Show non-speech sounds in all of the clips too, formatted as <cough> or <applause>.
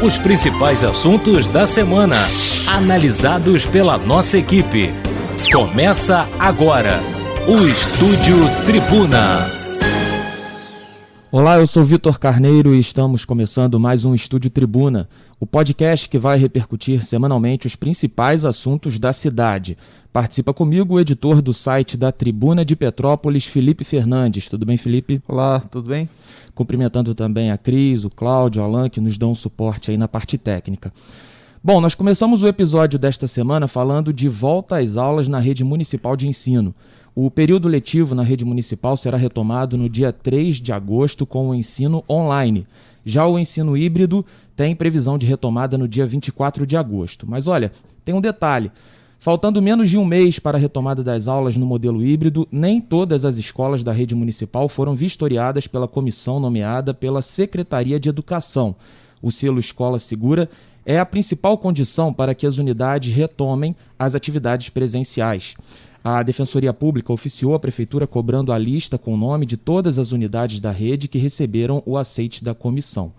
Os principais assuntos da semana, analisados pela nossa equipe. Começa agora o Estúdio Tribuna. Olá, eu sou Vitor Carneiro e estamos começando mais um Estúdio Tribuna, o podcast que vai repercutir semanalmente os principais assuntos da cidade. Participa comigo o editor do site da Tribuna de Petrópolis, Felipe Fernandes. Tudo bem, Felipe? Olá, tudo bem? Cumprimentando também a Cris, o Cláudio, o Alan, que nos dão suporte aí na parte técnica. Bom, nós começamos o episódio desta semana falando de volta às aulas na rede municipal de ensino. O período letivo na rede municipal será retomado no dia 3 de agosto com o ensino online. Já o ensino híbrido tem previsão de retomada no dia 24 de agosto. Mas olha, tem um detalhe. Faltando menos de um mês para a retomada das aulas no modelo híbrido, nem todas as escolas da rede municipal foram vistoriadas pela comissão nomeada pela Secretaria de Educação. O selo Escola Segura é a principal condição para que as unidades retomem as atividades presenciais. A Defensoria Pública oficiou a Prefeitura cobrando a lista com o nome de todas as unidades da rede que receberam o aceite da comissão.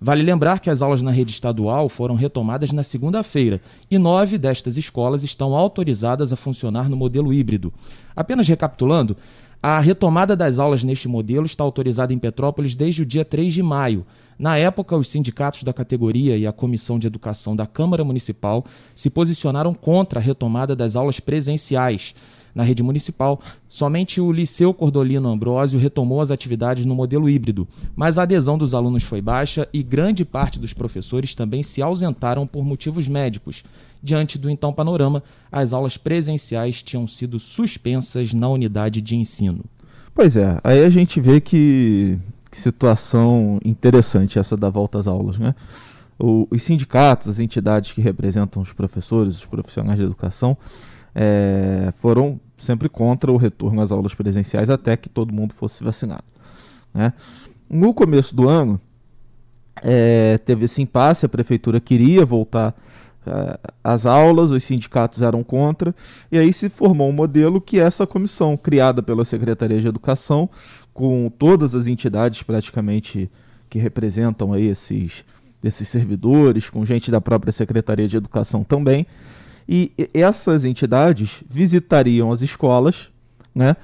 Vale lembrar que as aulas na rede estadual foram retomadas na segunda-feira e nove destas escolas estão autorizadas a funcionar no modelo híbrido. Apenas recapitulando, a retomada das aulas neste modelo está autorizada em Petrópolis desde o dia 3 de maio. Na época, os sindicatos da categoria e a Comissão de Educação da Câmara Municipal se posicionaram contra a retomada das aulas presenciais na rede municipal, somente o Liceu Cordolino Ambrósio retomou as atividades no modelo híbrido, mas a adesão dos alunos foi baixa e grande parte dos professores também se ausentaram por motivos médicos. Diante do então panorama, as aulas presenciais tinham sido suspensas na unidade de ensino. Pois é, aí a gente vê que, que situação interessante essa da volta às aulas, né? O, os sindicatos, as entidades que representam os professores, os profissionais de educação, é, foram sempre contra o retorno às aulas presenciais até que todo mundo fosse vacinado. Né? No começo do ano, é, teve esse impasse, a prefeitura queria voltar é, às aulas, os sindicatos eram contra, e aí se formou um modelo que é essa comissão, criada pela Secretaria de Educação, com todas as entidades praticamente que representam aí esses, esses servidores, com gente da própria Secretaria de Educação também, e essas entidades visitariam as escolas, né,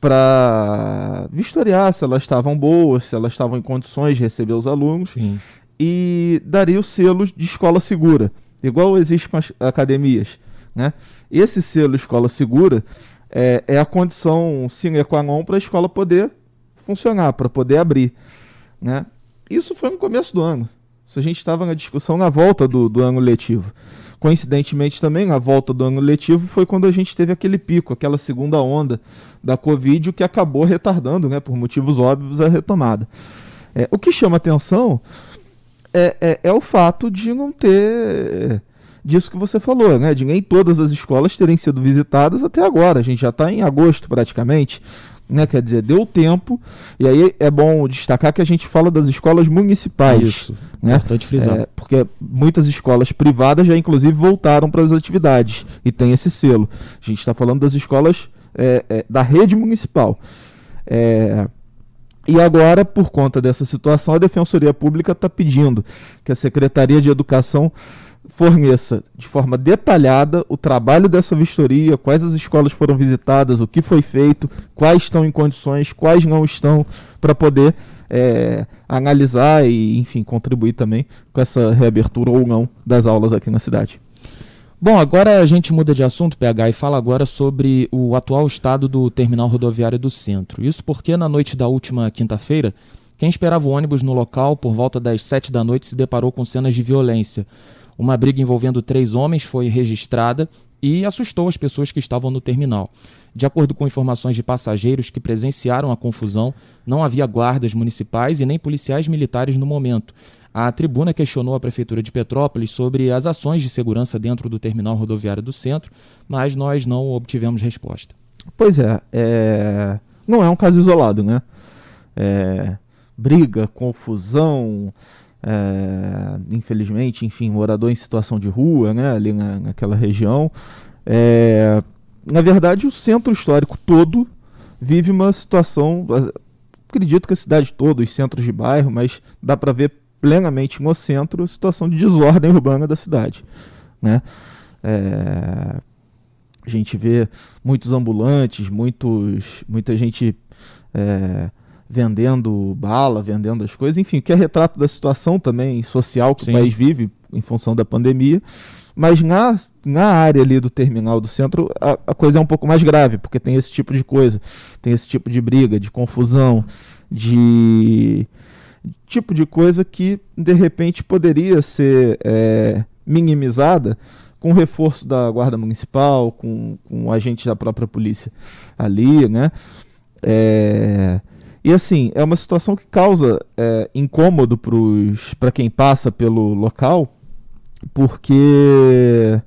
para vistoriar se elas estavam boas, se elas estavam em condições de receber os alunos, Sim. e daria o selo de escola segura, igual existe com as academias, né? Esse selo escola segura é, é a condição sine qua non para a escola poder funcionar, para poder abrir, né? Isso foi no começo do ano. Isso a gente estava na discussão na volta do, do ano letivo. Coincidentemente também, na volta do ano letivo, foi quando a gente teve aquele pico, aquela segunda onda da Covid, o que acabou retardando, né, por motivos óbvios, a retomada. É, o que chama atenção é, é, é, o fato de não ter disso que você falou, né, de nem todas as escolas terem sido visitadas até agora. A gente já está em agosto praticamente né? Quer dizer, deu tempo. E aí é bom destacar que a gente fala das escolas municipais. Isso. Né? Importante frisar. É, porque muitas escolas privadas já, inclusive, voltaram para as atividades e tem esse selo. A gente está falando das escolas é, é, da rede municipal. É, e agora, por conta dessa situação, a Defensoria Pública está pedindo que a Secretaria de Educação forneça de forma detalhada o trabalho dessa vistoria, quais as escolas foram visitadas, o que foi feito, quais estão em condições, quais não estão, para poder é, analisar e, enfim, contribuir também com essa reabertura ou não das aulas aqui na cidade. Bom, agora a gente muda de assunto, PH, e fala agora sobre o atual estado do terminal rodoviário do centro. Isso porque na noite da última quinta-feira, quem esperava o ônibus no local por volta das sete da noite se deparou com cenas de violência. Uma briga envolvendo três homens foi registrada e assustou as pessoas que estavam no terminal. De acordo com informações de passageiros que presenciaram a confusão, não havia guardas municipais e nem policiais militares no momento. A tribuna questionou a Prefeitura de Petrópolis sobre as ações de segurança dentro do terminal rodoviário do centro, mas nós não obtivemos resposta. Pois é, é... não é um caso isolado, né? É... Briga, confusão, é, infelizmente, enfim, morador em situação de rua, né, ali na, naquela região. É, na verdade, o centro histórico todo vive uma situação, acredito que a cidade toda, os centros de bairro, mas dá para ver plenamente no centro a situação de desordem urbana da cidade. Né? É, a gente vê muitos ambulantes, muitos, muita gente é, vendendo bala, vendendo as coisas, enfim, que é retrato da situação também social que Sim. o país vive em função da pandemia. Mas na, na área ali do terminal do centro, a, a, coisa é um pouco mais grave, porque tem esse tipo de coisa, tem esse tipo de briga, de confusão, de tipo de coisa que de repente poderia ser é, minimizada com reforço da guarda municipal, com, com agentes da própria polícia ali, né? É, e assim, é uma situação que causa é, incômodo para quem passa pelo local, porque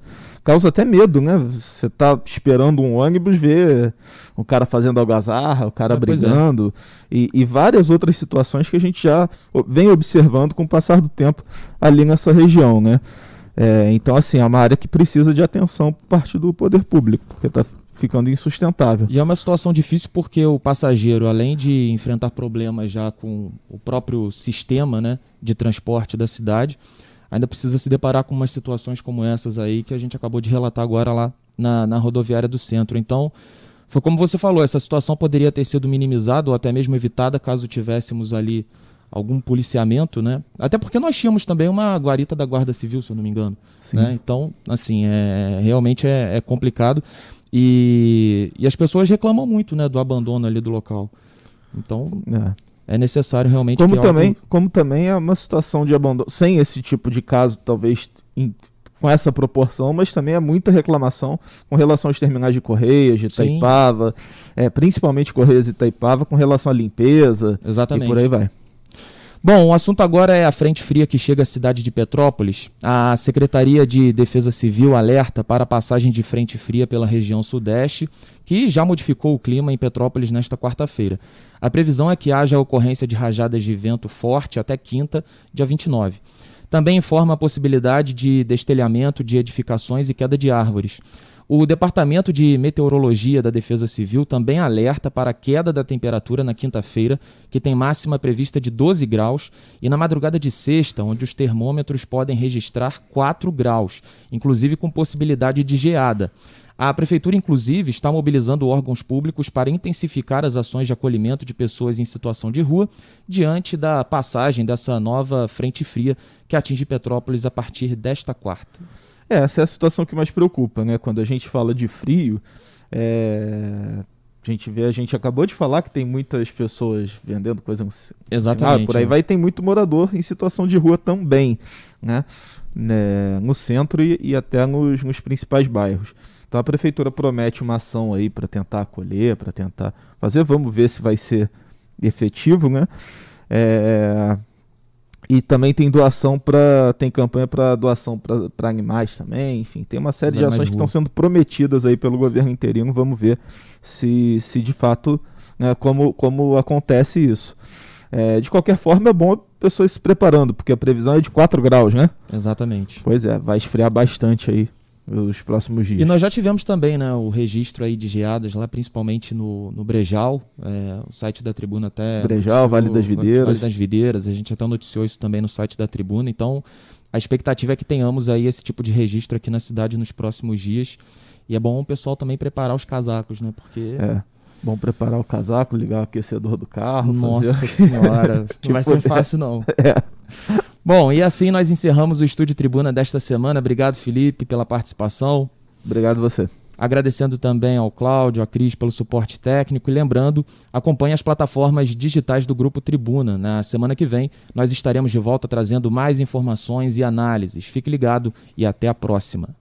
causa até medo, né? Você tá esperando um ônibus, ver o cara fazendo algazarra, o cara é, brigando, é. e, e, várias outras situações que a gente já vem observando com o passar do tempo ali nessa região, né? É, então, assim, é uma área que precisa de atenção por parte do poder público, porque está ficando insustentável. E é uma situação difícil porque o passageiro, além de enfrentar problemas já com o próprio sistema né, de transporte da cidade, ainda precisa se deparar com umas situações como essas aí que a gente acabou de relatar agora lá na, na rodoviária do centro. Então, foi como você falou, essa situação poderia ter sido minimizada ou até mesmo evitada caso tivéssemos ali algum policiamento, né? Até porque nós tínhamos também uma guarita da Guarda Civil, se eu não me engano. Né? Então, assim, é, realmente é, é complicado. E, e, as pessoas reclamam muito né, do abandono ali do local. Então, é, é necessário realmente como também. Como também é uma situação de abandono, sem esse tipo de caso, talvez em, com essa proporção, mas também é muita reclamação com relação aos terminais de Correias, de Itaipava, é, principalmente Correias de Itaipava, com relação à limpeza Exatamente. e por aí vai. Bom, o assunto agora é a frente fria que chega à cidade de Petrópolis. A Secretaria de Defesa Civil alerta para a passagem de frente fria pela região sudeste, que já modificou o clima em Petrópolis nesta quarta-feira. A previsão é que haja ocorrência de rajadas de vento forte até quinta, dia 29. Também informa a possibilidade de destelhamento de edificações e queda de árvores. O Departamento de Meteorologia da Defesa Civil também alerta para a queda da temperatura na quinta-feira, que tem máxima prevista de 12 graus, e na madrugada de sexta, onde os termômetros podem registrar 4 graus, inclusive com possibilidade de geada. A Prefeitura, inclusive, está mobilizando órgãos públicos para intensificar as ações de acolhimento de pessoas em situação de rua, diante da passagem dessa nova frente fria que atinge Petrópolis a partir desta quarta. É, essa é a situação que mais preocupa, né? Quando a gente fala de frio, é... a gente vê, a gente acabou de falar que tem muitas pessoas vendendo coisas Exatamente. Por aí é. vai tem muito morador em situação de rua também, né? né? No centro e, e até nos, nos principais bairros. Então a prefeitura promete uma ação aí para tentar acolher, para tentar fazer. Vamos ver se vai ser efetivo, né? É, e também tem doação para. Tem campanha para doação para animais também. Enfim, tem uma série Os de ações que estão sendo prometidas aí pelo governo interino. Vamos ver se, se de fato né, como, como acontece isso. É, de qualquer forma, é bom a pessoa se preparando, porque a previsão é de 4 graus, né? Exatamente. Pois é, vai esfriar bastante aí os próximos dias. E nós já tivemos também né, o registro aí de geadas lá, principalmente no, no Brejal, é, o site da Tribuna até... Brejal, Vale das Videiras. Vale das Videiras, a gente até noticiou isso também no site da Tribuna, então a expectativa é que tenhamos aí esse tipo de registro aqui na cidade nos próximos dias. E é bom o pessoal também preparar os casacos, né? Porque... É. Bom preparar o casaco, ligar o aquecedor do carro. Nossa fazer... senhora, <laughs> não vai ser fácil não. <laughs> É. Bom, e assim nós encerramos o Estúdio Tribuna desta semana. Obrigado, Felipe, pela participação. Obrigado você. Agradecendo também ao Cláudio, a Cris pelo suporte técnico e lembrando, acompanhe as plataformas digitais do Grupo Tribuna. Na semana que vem nós estaremos de volta trazendo mais informações e análises. Fique ligado e até a próxima.